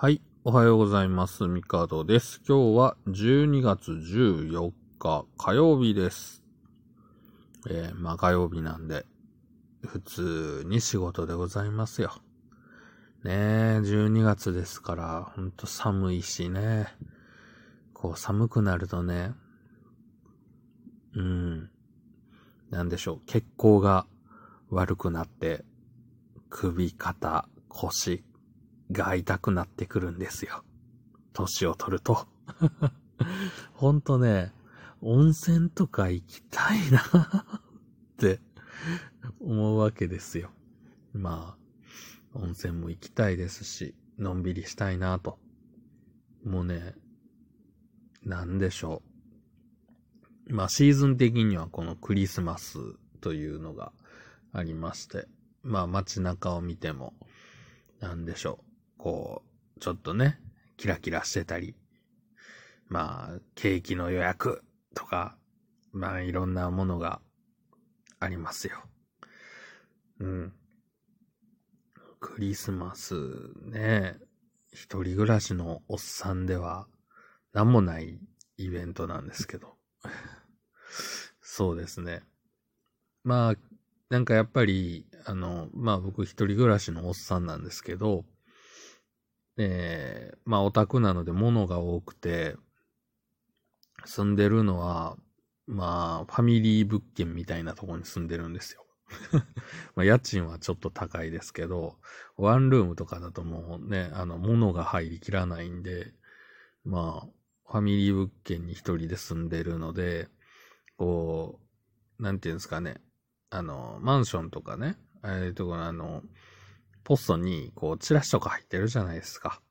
はい。おはようございます。ミカドです。今日は12月14日火曜日です。えー、まあ火曜日なんで、普通に仕事でございますよ。ねえ、12月ですから、ほんと寒いしね。こう寒くなるとね、うん、なんでしょう、血行が悪くなって、首、肩、腰が痛くなってくるんですよ。年を取ると。ほんとね、温泉とか行きたいな って思うわけですよ。まあ、温泉も行きたいですし、のんびりしたいなと。もうね、なんでしょう。まあシーズン的にはこのクリスマスというのがありまして、まあ街中を見ても、なんでしょう。こう、ちょっとね、キラキラしてたり、まあ、ケーキの予約とか、まあいろんなものがありますよ。うん。クリスマスね、一人暮らしのおっさんでは、なんもないイベントなんですけど。そうですね。まあ、なんかやっぱり、あの、まあ僕一人暮らしのおっさんなんですけど、えー、まあオタクなので物が多くて、住んでるのは、まあ、ファミリー物件みたいなところに住んでるんですよ。まあ、家賃はちょっと高いですけど、ワンルームとかだともうね、あの、物が入りきらないんで、まあ、ファミリー物件に一人で住んでるので、こう、なんていうんですかね、あの、マンションとかね、ああいうところあの、ポストに、こう、チラシとか入ってるじゃないですか。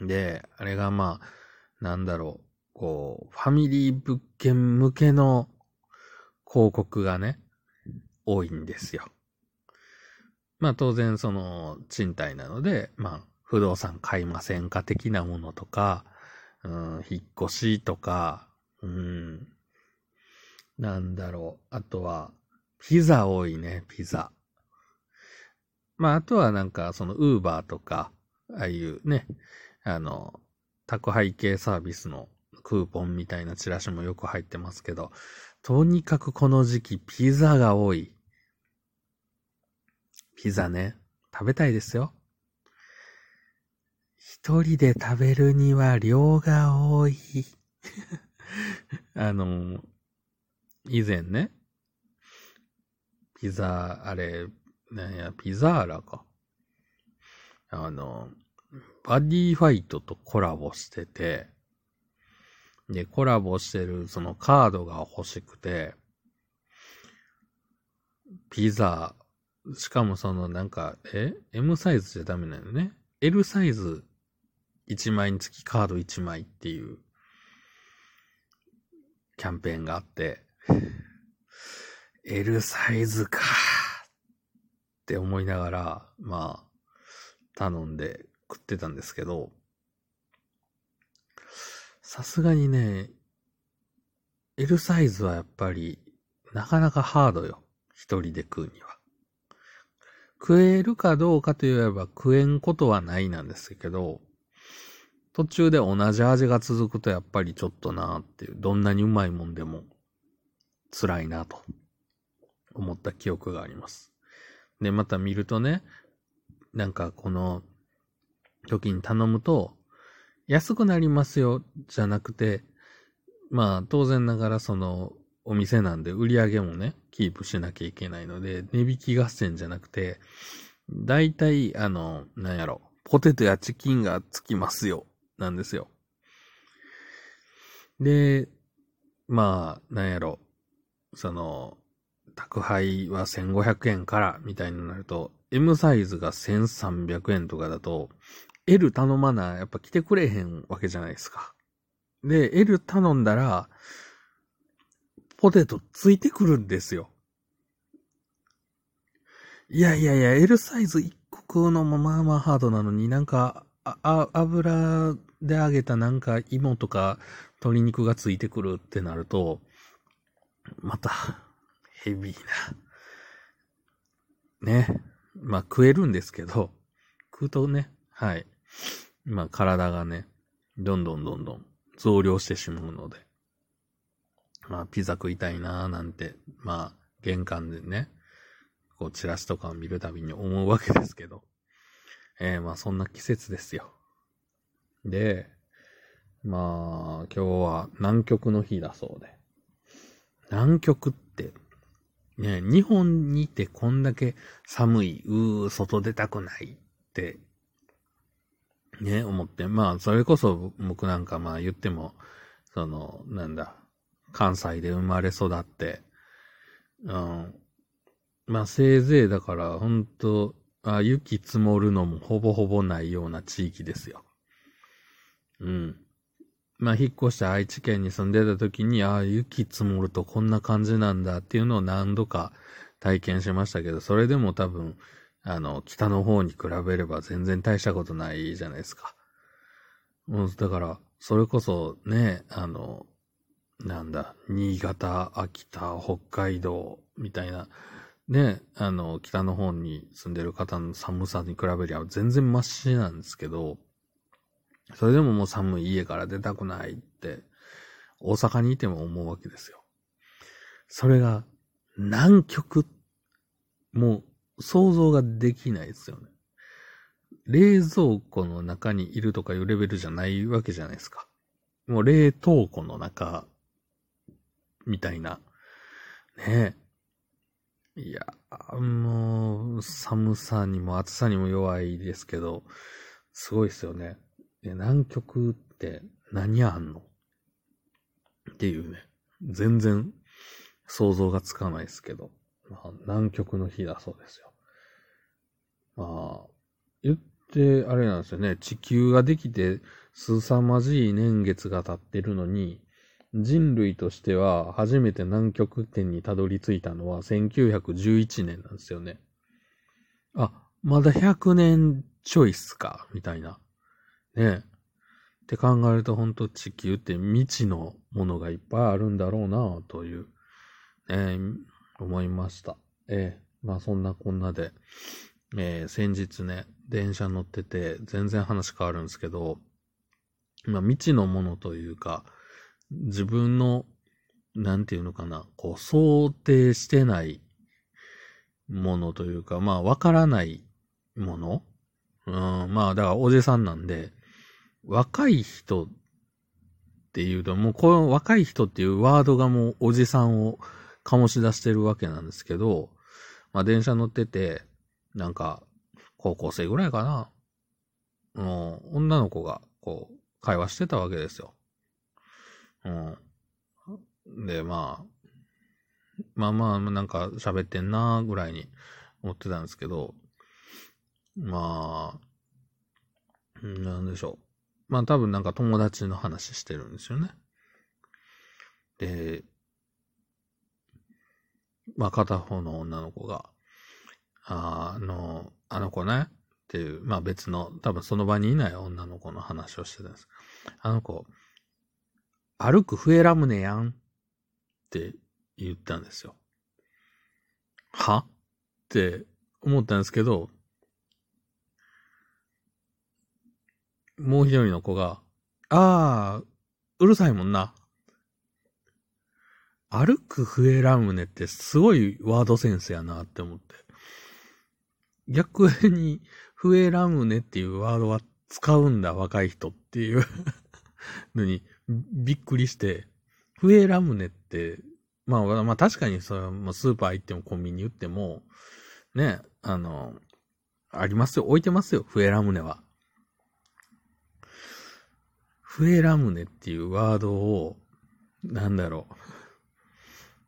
で、あれがまあ、なんだろう、こう、ファミリー物件向けの広告がね、多いんですよ。まあ当然その賃貸なので、まあ不動産買いませんか的なものとか、うん、引っ越しとか、うん、なんだろう。あとは、ピザ多いね、ピザ。まああとはなんかそのウーバーとか、ああいうね、あの、宅配系サービスのクーポンみたいなチラシもよく入ってますけど、とにかくこの時期ピザが多い。ピザね、食べたいですよ。一人で食べるには量が多い。あの、以前ね、ピザ、あれ、なんや、ピザーラか。あの、バディファイトとコラボしてて、で、コラボしてるそのカードが欲しくて、ピザ、しかもそのなんか、え ?M サイズじゃダメなのね。L サイズ1枚につきカード1枚っていうキャンペーンがあって、L サイズかって思いながら、まあ、頼んで食ってたんですけど、さすがにね、L サイズはやっぱり、なかなかハードよ。一人で食うには。食えるかどうかといえば食えんことはないなんですけど、途中で同じ味が続くとやっぱりちょっとなーっていう、どんなにうまいもんでも辛いなと思った記憶があります。で、また見るとね、なんかこの時に頼むと、安くなりますよ、じゃなくて、まあ、当然ながらその、お店なんで売り上げもね、キープしなきゃいけないので、値引き合戦じゃなくて、だいたい、あの、なんやろ、ポテトやチキンがつきますよ、なんですよ。で、まあ、なんやろ、その、宅配は1500円から、みたいになると、M サイズが1300円とかだと、L 頼まな、やっぱ来てくれへんわけじゃないですか。で、L 頼んだら、ポテトついてくるんですよ。いやいやいや、L サイズ1個食うのもまあまあハードなのになんか、あ、油で揚げたなんか芋とか鶏肉がついてくるってなると、また、ヘビーな。ね。まあ食えるんですけど、食うとね、はい。まあ体がね、どんどんどんどん増量してしまうので、まあピザ食いたいなーなんて、まあ玄関でね、こうチラシとかを見るたびに思うわけですけど、えー、まあそんな季節ですよ。で、まあ今日は南極の日だそうで、南極って、ね、日本にいてこんだけ寒い、うー、外出たくないってね、思って、まあ、それこそ僕なんかまあ言っても、その、なんだ、関西で生まれ育って、うん。まあ、せいぜいだから、ほんと、あ雪積もるのもほぼほぼないような地域ですよ。うん。まあ、引っ越して愛知県に住んでた時に、ああ、雪積もるとこんな感じなんだっていうのを何度か体験しましたけど、それでも多分、あの、北の方に比べれば全然大したことないじゃないですか。もう、だから、それこそね、あの、なんだ、新潟、秋田、北海道、みたいな、ね、あの、北の方に住んでる方の寒さに比べりゃ全然マシなんですけど、それでももう寒い家から出たくないって、大阪にいても思うわけですよ。それが、南極、もう、想像ができないですよね。冷蔵庫の中にいるとかいうレベルじゃないわけじゃないですか。もう冷凍庫の中、みたいな。ねえ。いや、もう、寒さにも暑さにも弱いですけど、すごいですよね。南極って何あんの？っていうね。全然想像がつかないですけど。まあ、南極の日だそうですよ。まあ、言って、あれなんですよね。地球ができて、凄まじい年月が経ってるのに、人類としては初めて南極点にたどり着いたのは1911年なんですよね。あ、まだ100年ちょいっすか、みたいな。ねえって考えると本当地球って未知のものがいっぱいあるんだろうな、という、ね、思いました。ええまあそんなこんなで、えー、先日ね、電車乗ってて、全然話変わるんですけど、まあ、未知のものというか、自分の、なんていうのかな、こう、想定してないものというか、まあ、わからないものうん、まあ、だから、おじさんなんで、若い人っていうと、もう、この若い人っていうワードがもう、おじさんを醸し出してるわけなんですけど、まあ、電車乗ってて、なんか、高校生ぐらいかな。もう、女の子が、こう、会話してたわけですよ。うん。で、まあ、まあまあ、なんか喋ってんなぐらいに思ってたんですけど、まあ、なんでしょう。まあ多分なんか友達の話してるんですよね。で、まあ片方の女の子が、あの、あの子ね、っていう、まあ別の、多分その場にいない女の子の話をしてたんです。あの子、歩く笛ラムネやんって言ったんですよ。は？って思ったんですけど、もう一人の子が、ああ、うるさいもんな。歩く笛ラムネってすごいワードセンスやなって思って。逆に、笛ラムネっていうワードは使うんだ、若い人っていう のに、びっくりして、笛ラムネって、まあ、まあ確かにそれまあ、スーパー行ってもコンビニ行っても、ね、あの、ありますよ。置いてますよ。笛ラムネは。笛ラムネっていうワードを、なんだろう。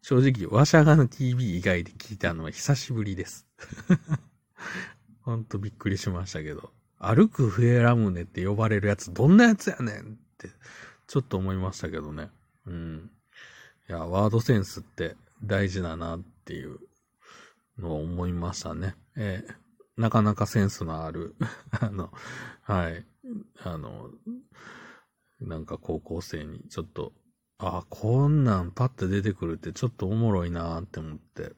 正直、わしゃがの TV 以外で聞いたのは久しぶりです ほんとびっくりしましたけど。歩く笛ラムネって呼ばれるやつどんなやつやねんって、ちょっと思いましたけどね。うん。いや、ワードセンスって大事だなっていうのを思いましたね。えー、なかなかセンスのある あの、はい。あの、なんか高校生にちょっと、ああ、こんなんパッて出てくるってちょっとおもろいなって思って、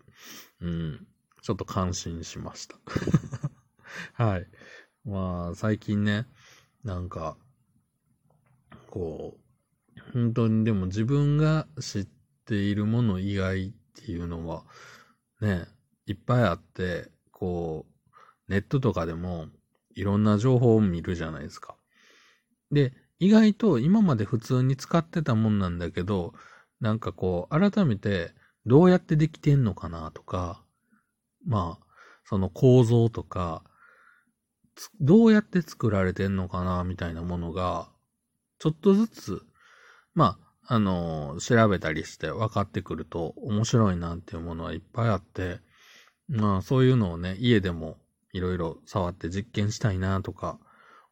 うん。ちょっと感心しました。はい。まあ、最近ね、なんか、こう、本当にでも自分が知っているもの以外っていうのは、ね、いっぱいあって、こう、ネットとかでもいろんな情報を見るじゃないですか。で、意外と今まで普通に使ってたもんなんだけど、なんかこう、改めてどうやってできてんのかなとか、まあ、その構造とか、どうやって作られてんのかなみたいなものが、ちょっとずつ、まあ、あの調べたりして分かってくると面白いなっていうものはいっぱいあって、まあ、そういうのをね、家でもいろいろ触って実験したいなとか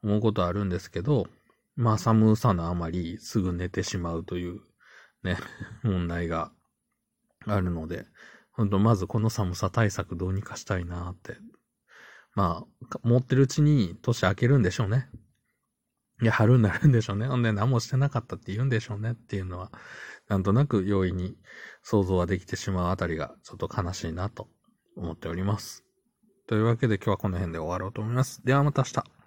思うことあるんですけど、まあ寒さのあまりすぐ寝てしまうというね、問題があるので、ほんとまずこの寒さ対策どうにかしたいなって。まあ、持ってるうちに年明けるんでしょうね。いや、春になるんでしょうね。ほんで何もしてなかったって言うんでしょうねっていうのは、なんとなく容易に想像はできてしまうあたりがちょっと悲しいなと思っております。というわけで今日はこの辺で終わろうと思います。ではまた明日。